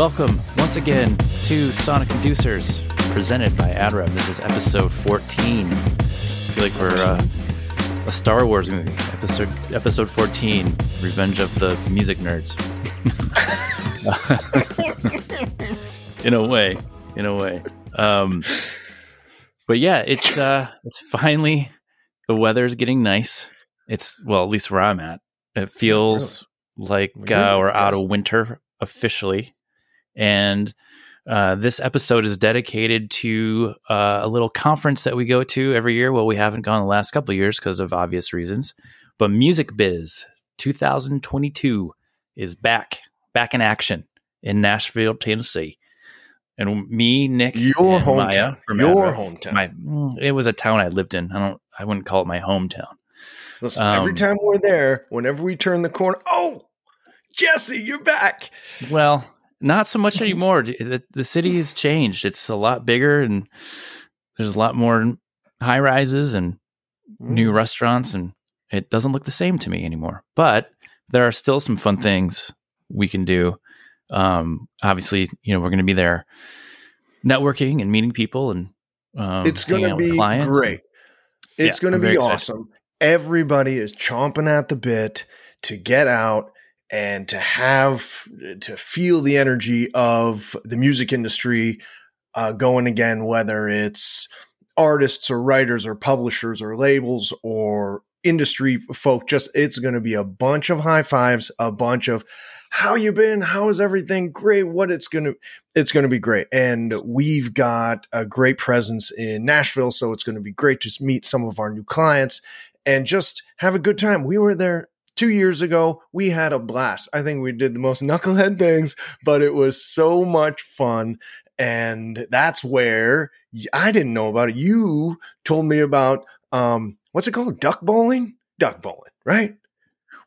welcome once again to Sonic Inducers, presented by AdRev. This is episode 14. I feel like we're uh, a Star Wars movie. Episode episode 14, Revenge of the Music Nerds. in a way, in a way. Um, but yeah, it's uh, it's finally the weather's getting nice. It's well, at least where I'm at. It feels like uh, we're out of winter officially, and uh, this episode is dedicated to uh, a little conference that we go to every year. Well, we haven't gone the last couple of years because of obvious reasons, but Music Biz 2022 is back, back in action in Nashville, Tennessee. And me, Nick, your hometown, Maya from your hometown. My, mm, it was a town I lived in. I don't. I wouldn't call it my hometown. Listen, every um, time we're there, whenever we turn the corner, oh, Jesse, you're back. Well, not so much anymore. The, the city has changed. It's a lot bigger, and there's a lot more high rises and new restaurants, and it doesn't look the same to me anymore. But there are still some fun things we can do. Um, obviously, you know, we're going to be there networking and meeting people, and um, it's going to be clients. great. It's Yeah, going to be excited. awesome. Everybody is chomping at the bit to get out and to have to feel the energy of the music industry uh, going again, whether it's artists or writers or publishers or labels or industry folk. Just it's going to be a bunch of high fives, a bunch of how you been, how is everything, great. What it's going to it's going to be great. And we've got a great presence in Nashville. So it's going to be great to meet some of our new clients and just have a good time. We were there two years ago. We had a blast. I think we did the most knucklehead things, but it was so much fun. And that's where I didn't know about it. You told me about, um, what's it called? Duck bowling? Duck bowling, right?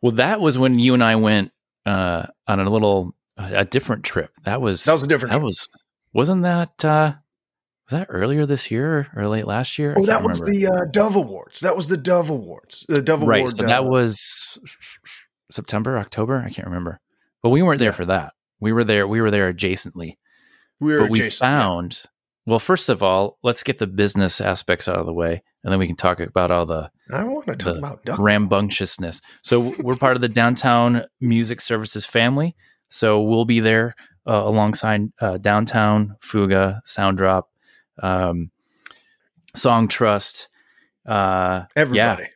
Well, that was when you and I went uh, on a little a different trip. That was That was a different. that trip. was wasn't that uh, was that earlier this year or late last year? Oh, that was remember. the uh, Dove Awards. That was the Dove Awards. The Dove Awards. right. Award. So uh, that was September, October. I can't remember, but we weren't there Yeah. for that. We were there. We were there adjacently. we were but we adjacent, yeah. found. Well, first of all, let's get the business aspects out of the way, and then we can talk about all the I want to talk about duck. rambunctiousness. So we're part of the downtown music services family. So we'll be there uh, alongside uh, downtown Fuga, SoundDrop, um, Songtrust, uh, Everybody.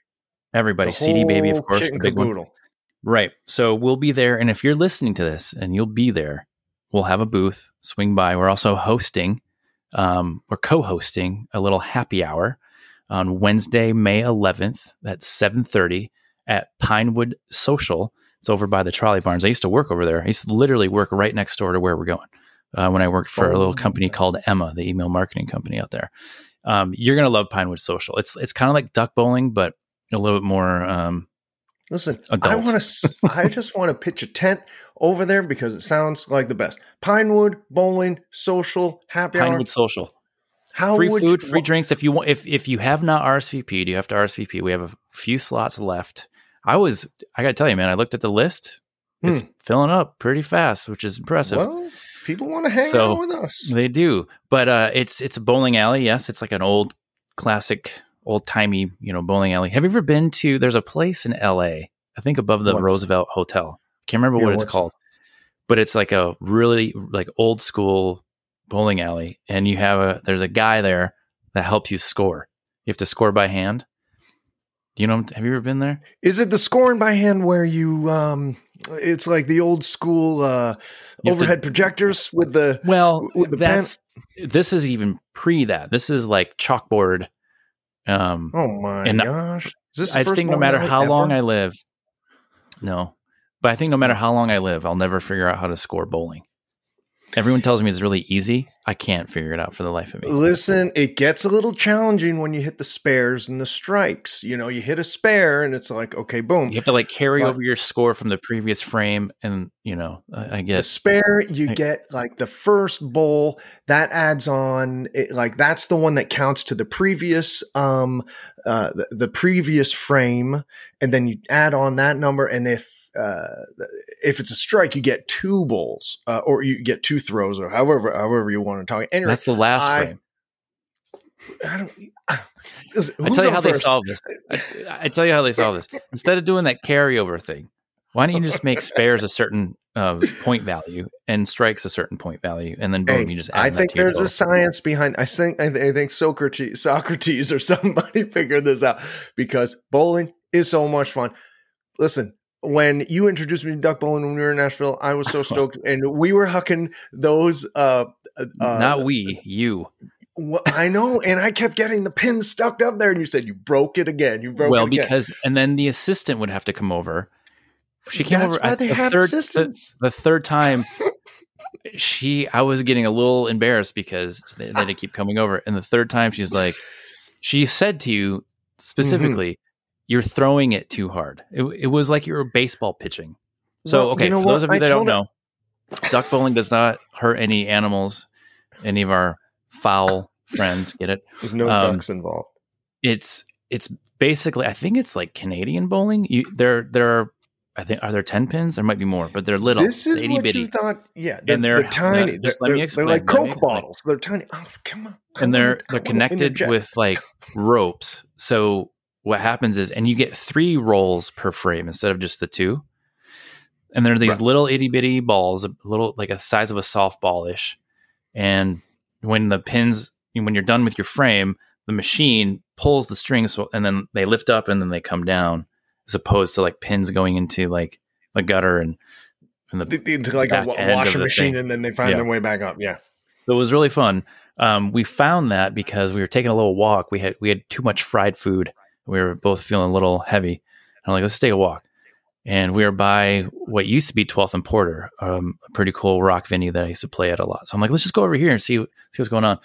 everybody, The CD Baby, of course, the big one. caboodle. Right. So we'll be there, and if you're listening to this and you'll be there, we'll have a booth. Swing by. We're also hosting. Um, we're co-hosting a little happy hour on Wednesday, May 11th at 7:30 at Pinewood Social. It's over by the Trolley Barns. I used to work over there. I used to literally work right next door to where we're going. Uh, when I worked for a Oh. little company called Emma, the email marketing company out there. Um, you're gonna love Pinewood Social. It's it's kind of like duck bowling, but a little bit more. Um, Listen, I want to. I just want to pitch a tent over there because it sounds like the best. Pinewood bowling, social, happy hour. Pinewood Social. How free food, free drinks. If you want, if if you have not RSVP'd, you have to RSVP. We have a few slots left. I was, I got to tell you, man. I looked at the list. It's filling up pretty fast, which is impressive. Hmm. Well, people want to hang So- out with us. They do, but uh, it's it's a bowling alley. Yes, it's like an old classic, old timey, you know, bowling alley. Have you ever been to? There's a place in L.A. I think above the What's- Roosevelt Hotel. Can't remember Yeah, what it's called, but it's like a really like old school bowling alley, and you have a there's a guy there that helps you score. You have to score by hand. Do you know? Have you ever been there? Is it the scoring by hand where you? um It's like the old school uh have to- overhead projectors with the. Well, with the that's this is even pre that. This is like chalkboard. Um, Oh my And gosh! Is this the I think no matter how long I live, no, but I think no matter how long I live, I'll never figure out how to score bowling. Everyone tells me it's really easy. I can't figure it out for the life of me. Listen, it gets a little challenging when you hit the spares and the strikes. You know, you hit a spare and it's like, okay, boom. You have to like carry But- over your score from the previous frame, and you know, I, I the guess spare you I- get like the first bowl that adds on it, like that's the one that counts to the previous um uh the, the previous frame and then you add on that number and if uh if it's a strike, you get two bowls, uh, or you get two throws, or however however you want to talk. Anyway, That's the last I- frame. I don't. Listen, I tell you how they solve this. I, I tell you how they solve this. Instead of doing that carryover thing, why don't you just make spares a certain uh, point value and strikes a certain point value, and then boom, Hey, you just add I think there's a science behind. I think I, th- I think Socrates, Socrates, or somebody figured this out because bowling is so much fun. Listen, when you introduced me to duck bowling when we were in Nashville, I was so stoked, and we were hucking those. Uh, uh, Not we, you. wh- I know, and I kept getting the pins stuck up there, and you said you broke it again. You broke well, it again. because and then the assistant would have to come over. She came That's over. why I- they the have third, assistants. The, the third time, she I was getting a little embarrassed because they, they keep coming over, and the third time she's like, she said to you specifically, Mm-hmm. "You're throwing it too hard." It, it was like you were baseball pitching. So Well, okay, you know for those of you I that don't know, duck bowling does not hurt any animals, any of our foul friends. Get it? There's no um, ducks involved. it's it's basically I think it's like Canadian bowling. You there there are I think are there ten pins? There might be more, but they're little. This is what bitty. you thought. Yeah, they're, And they're- they're tiny. they're, let me explain, They're like Coke bottles. They're tiny. Oh, come on. I and they're they're connected with like ropes. So what happens is, and you get three rolls per frame instead of just the two. And there are these Right. little itty bitty balls, a little like a size of a softball ish. And when the pins, when you're done with your frame, the machine pulls the strings, and then they lift up and then they come down, as opposed to like pins going into like the gutter and and the The- the- into like a back wa- end of washing the machine, thing. and then they find Yeah. their way back up. Yeah. So it was really fun. Um, we found that because we were taking a little walk. We had we had too much fried food. We were both feeling a little heavy. I'm like, let's take a walk. And we were by what used to be 12th and Porter, um, a pretty cool rock venue that I used to play at a lot. So I'm like, let's just go over here and see see what's going on.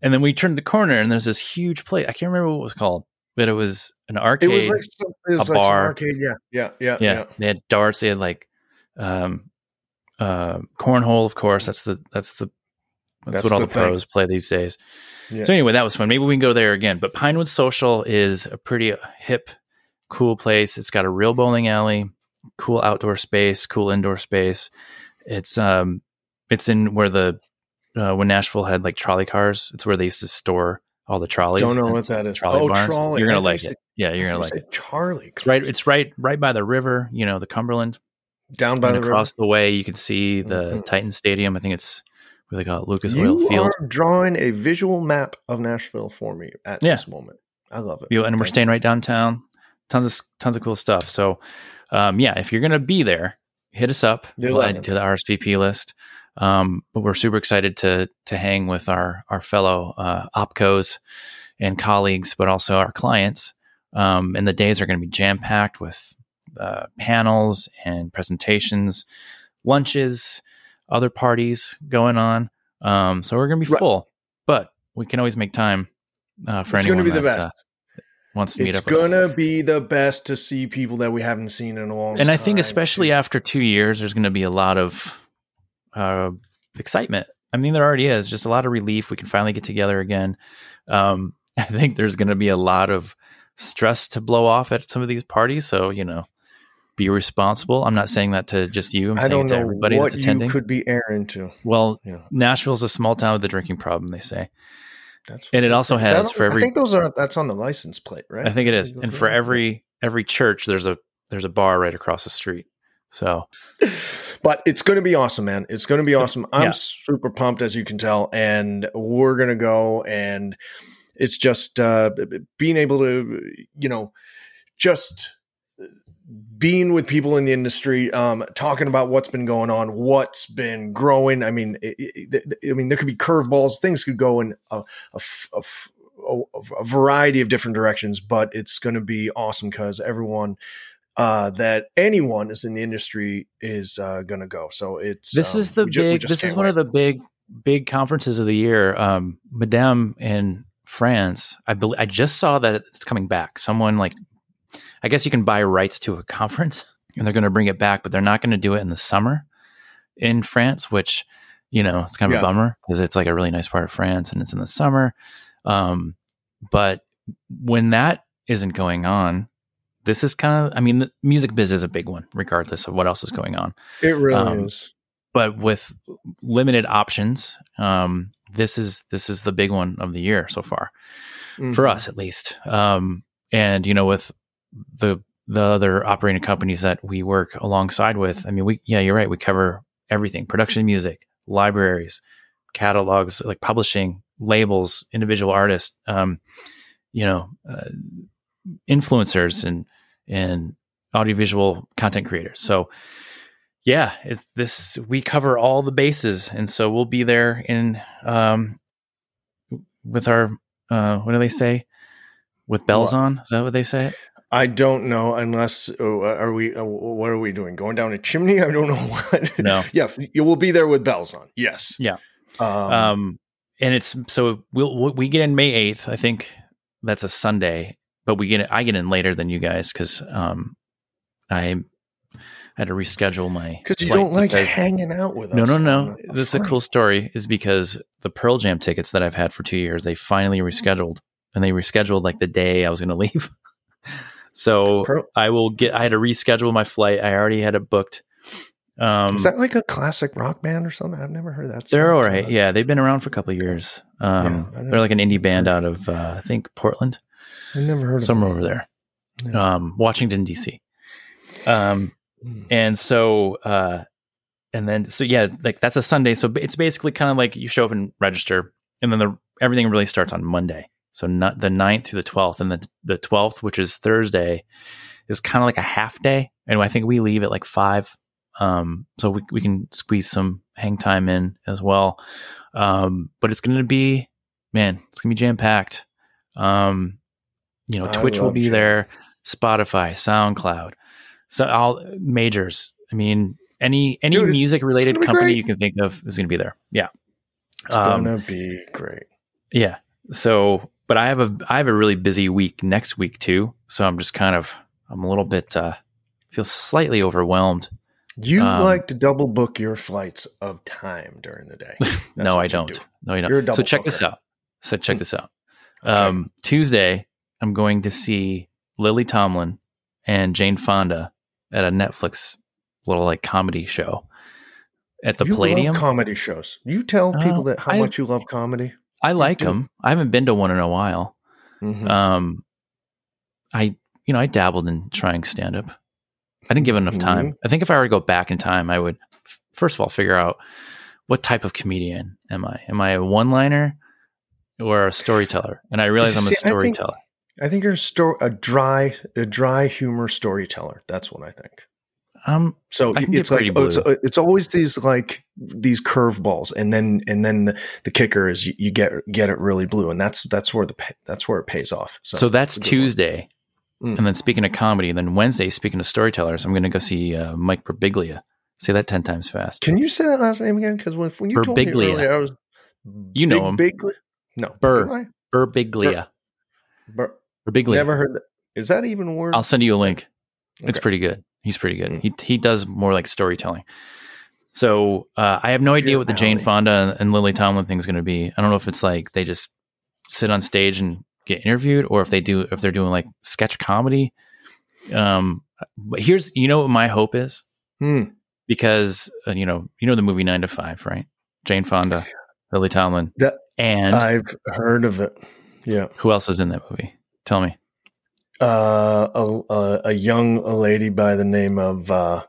And then we turned the corner and there's this huge place. I can't remember what it was called, but it was an arcade. It was like some, it was a like bar. arcade. Yeah. Yeah. Yeah. yeah, Yeah. they had darts. They had like um, uh, cornhole, of course. That's the that's the that's, That's what all the the, pros play these days. Yeah. So anyway, that was fun. Maybe we can go there again. But Pinewood Social is a pretty hip, cool place. It's got a real bowling alley, cool outdoor space, cool indoor space. It's um, it's in where the uh, when Nashville had like trolley cars. It's where they used to store all the trolleys. Don't know what that is. Trolley oh, barns. trolley. You're gonna thought like it. Yeah, you're gonna like it. Charlie. It's right. It's right. Right by the river. You know the Cumberland. down by and the river. across the way, you can see the Mhm. Titan Stadium. I think it's what they call it, Lucas Oil Field. You are drawing a visual map of Nashville for me at Yeah. this moment. I love it. You- and we're staying right downtown. Tons of tons of cool stuff. So, um, yeah, if you're gonna be there, hit us up. We'll add you to the RSVP list. Um, but we're super excited to to hang with our our fellow uh, opcos and colleagues, but also our clients. Um, and the days are going to be jam packed with uh, panels and presentations, lunches, other parties going on. Um, so we're going to be Right. full, but we can always make time uh, for It's anyone gonna be the that best. uh, wants to meet It's up. with us. gonna be the best to see people that we haven't seen in a long time. and I think especially after two years, there's going to be a lot of uh, excitement. I mean, there already is just a lot of relief. We can finally get together again. Um, I think there's going to be a lot of stress to blow off at some of these parties. So you know, be responsible. I'm not saying that to just you. I'm I saying it to everybody that's attending. you could be airing to. well, Yeah, Nashville's a small town with a drinking problem. They say, that's and it also has for every. I think those are that's on the license plate, right? I think it is, and for every every church, there's a there's a bar right across the street. So but it's going to be awesome, man. It's going to be awesome. I'm yeah. super pumped, as you can tell, and we're going to go. And it's just uh, being able to, you know, just being with people in the industry, um, talking about what's been going on, what's been growing. I mean, it, it, I mean, there could be curveballs. Things could go in a variety of different directions, but it's going to be awesome because everyone uh, that anyone is in the industry is uh, going to go. So it's this um, is the we ju- big this is one wait. of the big big conferences of the year um MIDEM in france i believe i just saw that it's coming back someone like i guess you can buy rights to a conference and they're going to bring it back but they're not going to do it in the summer in france which you know it's kind of Yeah. a bummer because it's like a really nice part of france and it's in the summer um but when that isn't going on this is kind of, I mean, the music biz is a big one, regardless of what else is going on. It really Um, is. But with limited options, um, this is this is the big one of the year so far for Mhm. us, at least. Um, and you know, with the the other operating companies that we work alongside with, I mean, we yeah, you're right. We cover everything: production, music, libraries, catalogs, like publishing, labels, individual artists. Um, you know, uh, influencers and and audiovisual content creators. So yeah, it's this we cover all the bases, and so we'll be there in um with our uh what do they say with bells on? Is that what they say? I don't know unless uh, are we uh, what are we doing? Going down a chimney? I don't know what. No. yeah, you will be there with bells on. Yes. Yeah. Um, Um, and it's so we'll we get in May eighth. I think that's a Sunday, but we get I get in later than you guys because um I had to reschedule my because you don't like because- hanging out with us. No, no, no. This is a cool story. Is because the Pearl Jam tickets that I've had for two years, they finally rescheduled, and they rescheduled like the day I was going to leave. So Pearl- I will get. I had to reschedule my flight. I already had it booked. Um, Is that like a classic rock band or something? I've never heard that. they're all right. Yeah, they've been around for a couple of years. Um, Yeah, they're like an indie band out of uh, I think Portland, I've never heard of somewhere over there, Yeah. um, Washington D.C. Um, Mm. and so uh and then so yeah like that's a sunday so it's basically kind of like you show up and register and then the everything really starts on monday so not the 9th through the 12th and the the 12th which is thursday is kind of like a half day and i think we leave at like five um so we, we can squeeze some hang time in as well um but it's gonna be man it's gonna be jam packed um you know I twitch will be jam. there spotify soundcloud so all majors. I mean, any any Dude, music related company great. you can think of is going to be there. Yeah, It's Um, gonna be great. yeah. So, but I have a I have a really busy week next week too. So I'm just kind of I'm a little bit uh feel slightly overwhelmed. You um, like to double book your flights of time during the day. No, I don't. do. No, I a don't. So check this out. So check this out. Um, Tuesday, I'm going to see Lily Tomlin and Jane Fonda at a Netflix little like comedy show at the you Palladium. love comedy shows. You tell people that how I- much you love comedy. I like them. I haven't been to one in a while. Mhm. Um, I you know I dabbled in trying stand up. I didn't give it enough time. Mm-hmm. I think if I were to go back in time, I would f- first of all figure out what type of comedian am I? Am I a one liner or a storyteller? And I realize I'm a See, I think- storyteller. I think you're a, sto- a dry, a dry humor storyteller. That's what I think. Um, So I can get it's like oh, it's, it's always these like these curveballs, and then and then the, the kicker is you, you get get it really blue, and that's that's where the that's where it pays off. So, so, that's it's a good one. Tuesday. Mm. And then speaking of comedy, then Wednesday, speaking of storytellers, I'm going to go see uh, Mike Birbiglia. Say that 10 times fast. Can you say that last name again? Because when, when you told me earlier, I was You know him. Big, no, Burr. Eli? Birbiglia. Bur- Birbiglia. Never heard that. Is that even a word? I'll send you a link. It's pretty good. He's pretty good. He he does more like storytelling. So uh, I have no idea what the Jane. Fonda and Lily Tomlin thing is going to be. I don't know if it's like they just sit on stage and get interviewed, or if they do if they're doing like sketch comedy. Um, but here's you know what my hope is Hmm. because uh, you know you know the movie Nine to Five, right? Jane Fonda, Lily Tomlin, That- and I've heard of it. Yeah. who else is in that movie? Tell me. Uh, a, a, a young lady by the name of, uh,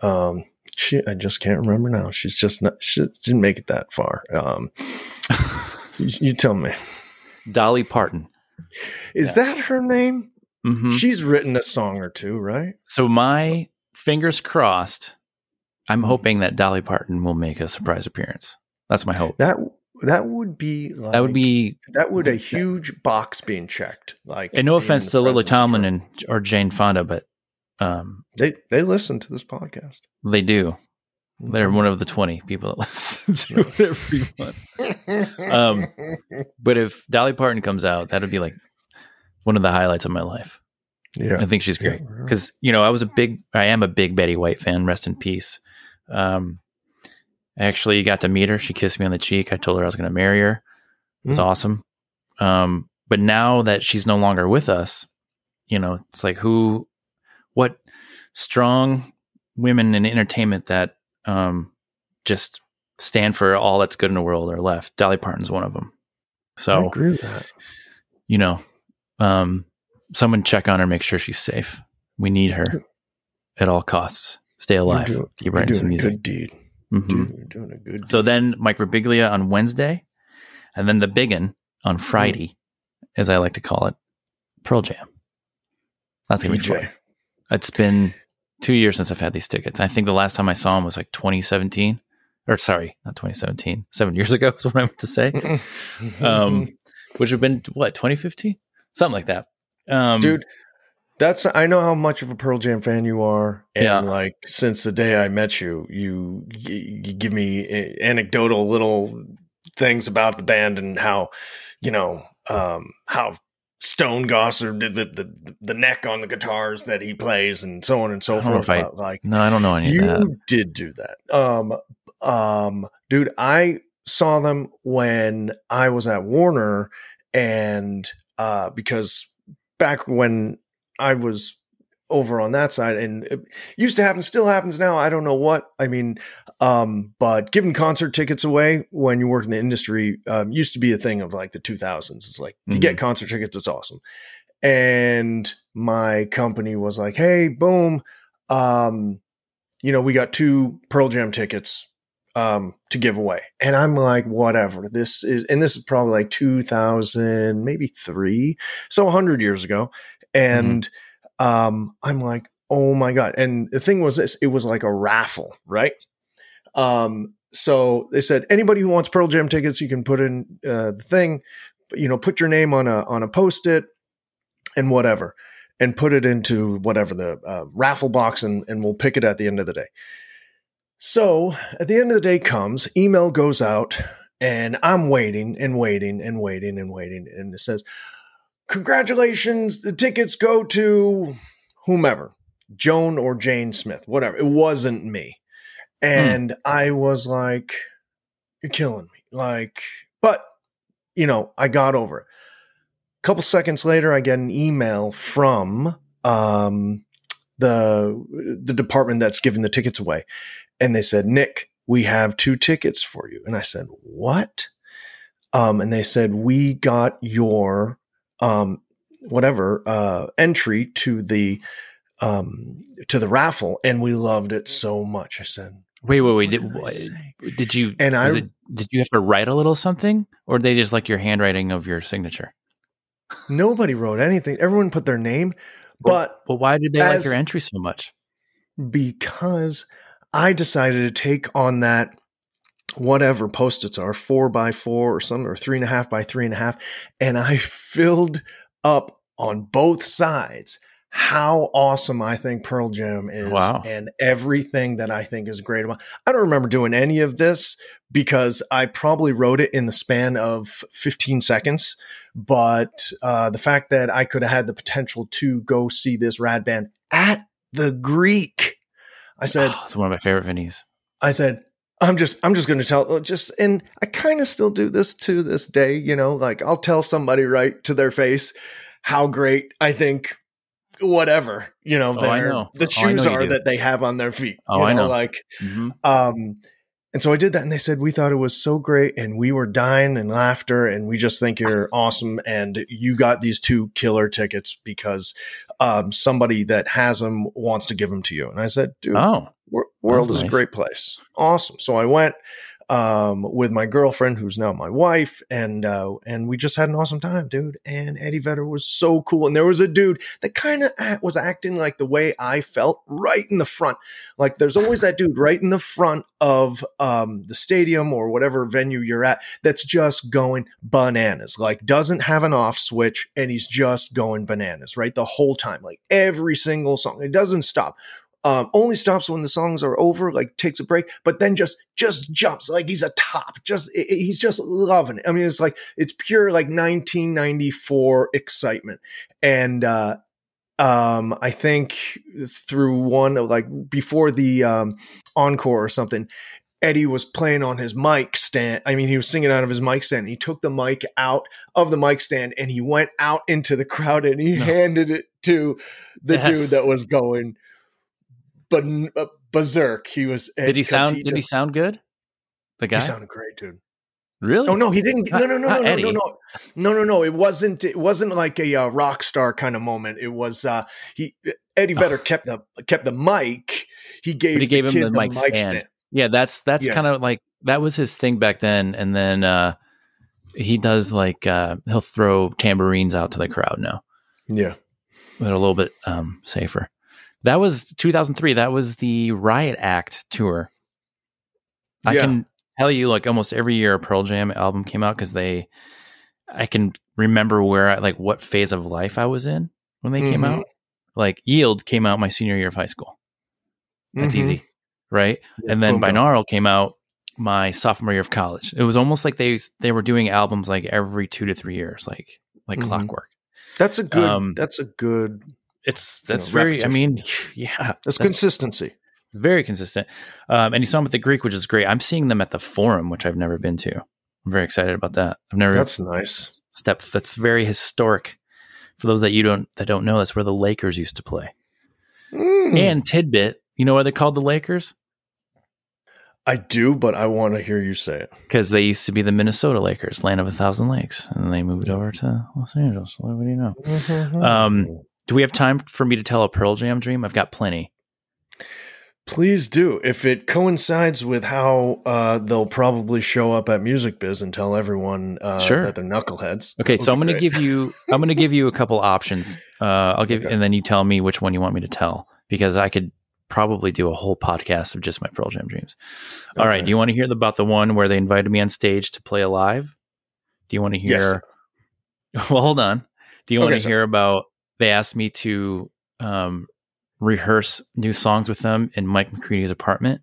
um, she, I just can't remember now. She's just not, she didn't make it that far. Um, you, you tell me. Dolly Parton. Is that her name? hmm She's written a song or two, right? So my fingers crossed. I'm hoping that Dolly Parton will make a surprise appearance. That's my hope. That, that would be like, That would be, that would a huge box being checked. Like, and no offense to Lily Tomlin and or Jane Fonda, but um, they, they listen to this podcast. they do. Mm-hmm. They're one of the twenty people that listen to it every month. Um, But if Dolly Parton comes out, that would be like one of the highlights of my life. yeah. I think she's great Yeah. because you know I was a big, I am a big Betty White fan. Rest in peace. Um, I actually got to meet her. She kissed me on the cheek. I told her I was going to marry her. It's Mm. awesome. Um, but now that she's no longer with us, you know, it's like who what strong women in entertainment that um, just stand for all that's good in the world are left. Dolly Parton's one of them. So I agree with that. You know, um, someone check on her, make sure she's safe. We need her at all costs. Stay alive. Doing, Keep writing some music. good deed. Mhm. Dude, doing a good So then Mike Birbiglia on Wednesday, and then the biggin on Friday, as I like to call it, Pearl Jam. That's gonna be fun. It's been two years since I've had these tickets. I think the last time I saw them was like 2017, or sorry, not 2017, seven years ago is what I meant to say. Um, which would have been what 2015, something like that. Um, dude that's i know how much of a pearl jam fan you are and Yeah. like since the day i met you you you give me eh, anecdotal little things about the band and how you know um how Stone Gossard did the, the the neck on the guitars that he plays and so on and so forth I- like no, I don't know any you of that. did do that um um dude i saw them when i was at warner and uh because back when i was over on that side and it used to happen still happens now i don't know what i mean um but giving concert tickets away when you work in the industry um, used to be a thing of like the 2000s it's like you Mhm. get concert tickets it's awesome. And my company was like hey boom um you know we got two pearl jam tickets um to give away. And i'm like whatever this is and this is probably like 2000 maybe 3 so 100 years ago and um i'm like oh my god and the thing was this it was like a raffle right? Um so they said anybody who wants pearl jam tickets you can put in uh, the thing you know put your name on a on a post-it and whatever and put it into whatever the uh, raffle box and, and we'll pick it at the end of the day. So at the end of the day comes email goes out and i'm waiting and waiting and waiting and waiting and it says congratulations the tickets go to whomever joan or jane smith whatever. It wasn't me. And i was like you're killing me. Like but you know i got over it. A couple seconds later i get an email from um the the department that's giving the tickets away. And they said nick we have two tickets for you. And i said what? Um and they said we got your um whatever uh entry to the um to the raffle and we loved it so much i said Wait, wait, wait. Did, did I what- say? did you? And I- it- did you have to write a little something, or they just like your handwriting of your signature? nobody wrote anything everyone put their name but Well, why did they like your entry so much? because I decided to take on that whatever post-its are, four by four or something, or three and a half by three and a half, and I filled up on both sides how awesome I think Pearl Jam is Wow. and everything that I think is great about. I don't remember doing any of this because I probably wrote it in the span of 15 seconds. But uh, the fact that I could have had the potential to go see this rad band at the Greek, I said, Oh, it's one of my favorite venues. I said, I'm just, I'm just going to tell, just, and I kind of still do this to this day, you know, like I'll tell somebody right to their face how great I think whatever, you know, Oh, their, know. the Oh, know shoes are that they have on their feet. Oh, you I know. Like, Mhm. um, and so I did that, and they said we thought it was so great, and we were dying in laughter, and we just think you're awesome, and you got these two killer tickets because um, somebody that has them wants to give them to you. And I said, dude, Oh, world That's is nice. a great place, awesome. So I went um, with my girlfriend, who's now my wife, and uh, and we just had an awesome time, dude. And Eddie Vedder was so cool, and there was a dude that kind of was acting like the way I felt, right in the front. Like there's always that dude right in the front of um, the stadium or whatever venue you're at that's just going bananas. Like doesn't have an off switch, and he's just going bananas, right, the whole time. Like every single song, it doesn't stop um, only stops when the songs are over, like takes a break, but then just just jumps like he's a top. Just i- i- he's just loving it. I mean, it's like it's pure like 1994 excitement, and uh, um, I think through one of like before the um, encore or something. Eddie was playing on his mic stand. I mean, he was singing out of his mic stand. He took the mic out of the mic stand and he went out into the crowd and he No. handed it to the Yes. dude that was going ban- uh, berserk. He was. Did he sound? did he sound good? The guy He sounded great, dude. really? Oh no, he didn't. Not- No, no, no, no, no, Eddie. no, no, no, no, no. It wasn't. It wasn't like a uh, rock star kind of moment. It was. uh He Eddie Vedder kept the kept the mic. He gave. But he gave him kid the mic stand. Yeah, that's that's Yeah. kind of like that was his thing back then. And then uh he does like uh he'll throw tambourines out to the crowd now. Yeah. They're a little bit um safer. That was 2003. That was the Riot Act tour. I Yeah. can tell you, like almost every year a Pearl Jam album came out because they, I can remember where, I, like, what phase of life I was in when they came Mhm. out. Like Yield came out my senior year of high school. That's Mhm. easy, right? Yeah, and then boom. Binaural came out my sophomore year of college. It was almost like they they were doing albums like every two to three years, like like Mhm. clockwork. That's a good. Um, that's a good. It's You that's know, very. I mean, yeah, That's, consistency. very consistent. Um, and you saw them at the Greek, which is great. I'm seeing them at the Forum, which I've never been to. I'm very excited about that. I've never That's nice. Step. That's very historic. For those that you don't that don't know, that's where the Lakers used to play. Mm. And tidbit, you know why they're called the Lakers? I do, but I want to hear you say it. Because they used to be the Minnesota Lakers, land of a thousand lakes, and they moved over to Los Angeles. What do you know? Um, Do we have time for me to tell a Pearl Jam dream? I've got plenty. Please do. If it coincides with how uh, they'll probably show up at Music Biz and tell everyone uh, Sure. that they're knuckleheads. Okay, so I'm going to give you I'm going to give you a couple options. Uh, I'll give Okay. and then you tell me which one you want me to tell because I could probably do a whole podcast of just my Pearl Jam dreams. All right, Okay. do you want to hear about the one where they invited me on stage to play live? Do you want to Yes. hear? Well, hold on. Do you want to hear about? They asked me to um, rehearse new songs with them in Mike McCready's apartment.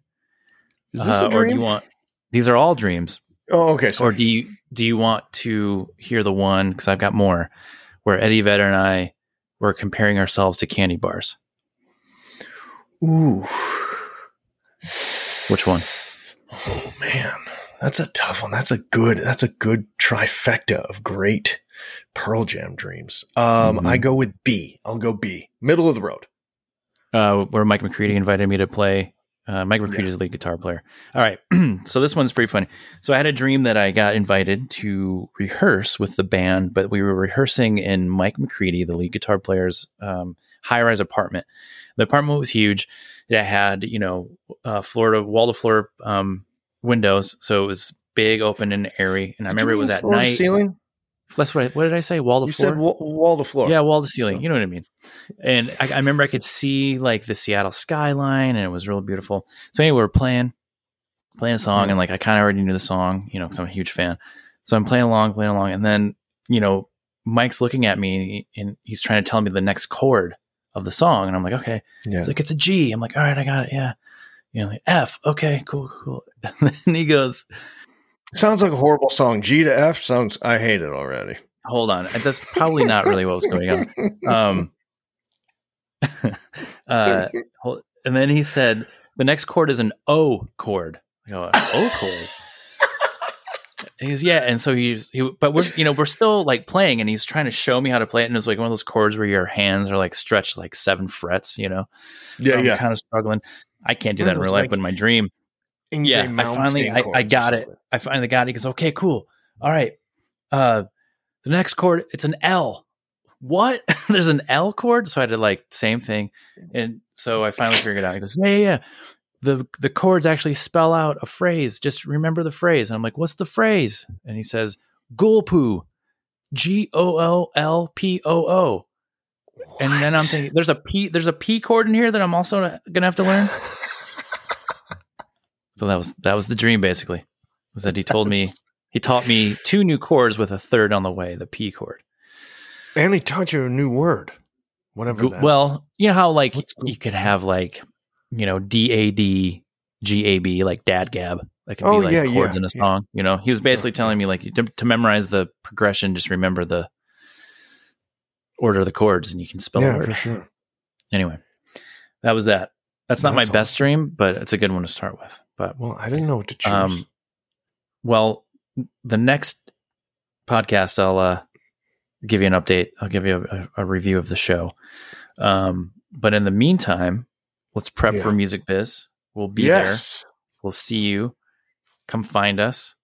Is this Uh, a Or do dream? you want? These are all dreams. oh, okay. or do you do you want to hear the one because I've got more where Eddie Vedder and I were comparing ourselves to candy bars? Ooh. Which one? Oh man, that's a tough one. That's a good. That's a good trifecta of great Pearl Jam dreams. Um, Mhm. I go with B. I'll go B. Middle of the road. Uh, where Mike McCready invited me to play. Uh, Mike McCready Yeah. is the lead guitar player. All right, so this one's pretty funny. So I had a dream that I got invited to rehearse with the band, but we were rehearsing in Mike McCready, the lead guitar player's um, high-rise apartment. The apartment was huge. It had you know uh, floor to wall to floor um, windows, so it was big, open, and airy. And I Did remember it was at night. Ceiling. That's what I, what did I say? Wall to You floor. said wall, wall to floor. Yeah, wall to ceiling. So- You know what I mean. And I, I remember I could see like the Seattle skyline, and it was real beautiful. So anyway, we're playing, playing a song, Yeah. and like I kind of already knew the song, you know, because I'm a huge fan. So I'm playing along, playing along, and then you know, Mike's looking at me, and, and he's trying to tell me the next chord of the song, and I'm like, okay. Yeah. He's like, it's a G. I'm like, all right, I got it. Yeah. You know, like, F. Okay, cool, cool. And then he goes, Sounds like a horrible song. G to F sounds. I hate it already. hold on. That's probably not really what was going on. Um, uh, and then he said the next chord is an O chord. I go, O chord. He's yeah, and so he's he, but we're you know we're still like playing, and he's trying to show me how to play it, and it's like one of those chords where your hands are like stretched like seven frets, you know. yeah, so I'm yeah. kind of struggling. I can't do that in real life, like, but in my dream, yeah, I finally I, I got it. I finally got it. He goes, okay, cool. All right. Uh, the next chord, it's an L. What? There's an L chord. So I did like same thing. And so I finally figured it out. He goes, yeah, yeah, yeah. The, the chords actually spell out a phrase. Just remember the phrase. And I'm like, what's the phrase? And he says, Gulpoo, G O O L P O O. And then I'm thinking, there's a P, there's a P chord in here that I'm also gonna have to learn. So that was that was the dream basically. Was that he told me he taught me two new chords with a third on the way, the P chord. and he taught you a new word, whatever. That is. well, you know how like What's you could have like you know D A D G A B like dad gab that could Oh, be like yeah, chords yeah, in a yeah. song. You know, he was basically Yeah, telling me like to, to memorize the progression, just remember the order of the chords, and you can spell yeah, for sure. Anyway, that was that. That's not That's my best awesome. dream, but it's a good one to start with. But Well, I didn't know what to choose. Um, well, the next podcast, I'll uh, give you an update. I'll give you a, a review of the show. Um, but in the meantime, Let's prep Yeah. for Music Biz. We'll be yes. there. We'll see you. Come find us.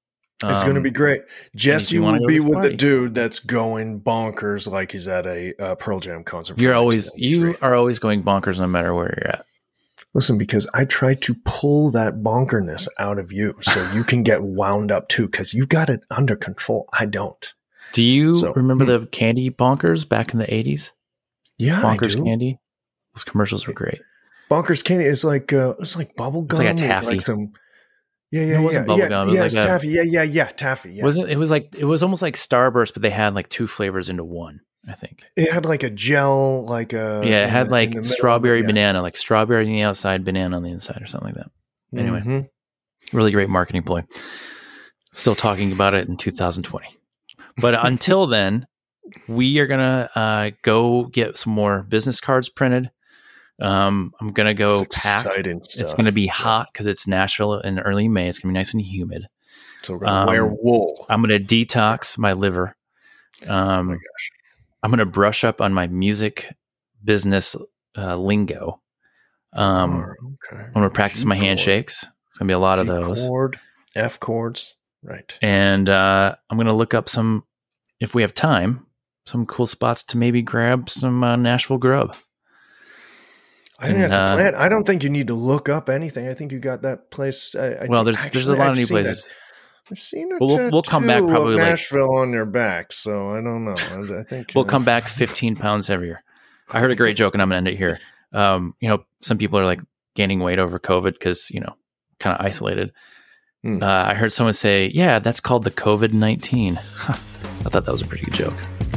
It's going to Um, be great. Jesse will be with the dude that's going bonkers like he's at a uh, Pearl Jam concert. You're always you are always going bonkers no matter where you're at. Listen, because I try to pull that bonkerness out of you so you can get wound up too, because you got it under control. I don't. Do you So- remember hmm. the candy bonkers back in the 80s? Yeah, I Bonkers candy? Those commercials were great. Bonkers candy is like uh, it's like bubble gum. It's like a taffy. some, yeah, No, yeah, it wasn't yeah, bubble yeah, gum, it was yes, like a- taffy. Yeah, yeah, yeah, taffy. Yeah. Wasn't it was like it was almost like Starburst, but they had like two flavors into one, I think. It had like a gel, like a yeah, it had the- like the middle strawberry yeah. banana, like strawberry on the outside, banana on the inside, or something like that. Anyway. Mhm. Really great marketing ploy. Still talking about it in 2020. But until then, we are gonna uh, go get some more business cards printed. Um, I'm gonna go pack. It's gonna be hot because it's Nashville in early May. It's gonna be nice and humid. So we're gonna wear um, wool. I'm gonna detox my liver. oh Um, my gosh. I'm gonna brush up on my music business uh, lingo. Um, Oh, okay. I'm gonna practice my chord, handshakes. It's gonna be a lot of those. chord, F chords. Right. and uh, I'm going to look up some, if we have time, some cool spots to maybe grab some uh, Nashville grub. I think And, that's uh, a plan. I don't think you need to look up anything. I think you got that place. I, I well, there's there's a lot of new places. that. I've seen a Well, we'll- come back probably, like- Nashville on their back, so I don't know. I, I think We'll uh, come back 15 pounds heavier. I heard a great joke, and I'm going to end it here. Um, you know, some people are like gaining weight over COVID because you know, kind of isolated. Hmm. Uh, I heard someone say, "Yeah, that's called the COVID 19." I thought that was a pretty good joke.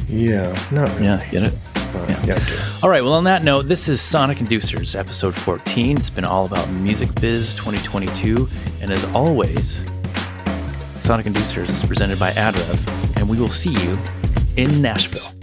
Yeah, no, really. Yeah, get it? but yeah. yeah. All right. Well, on that note, this is Sonic Inducers, episode 14. It's been all about Music Biz 2022. And as always, Sonic Inducers is presented by AdRev, and we will see you in Nashville.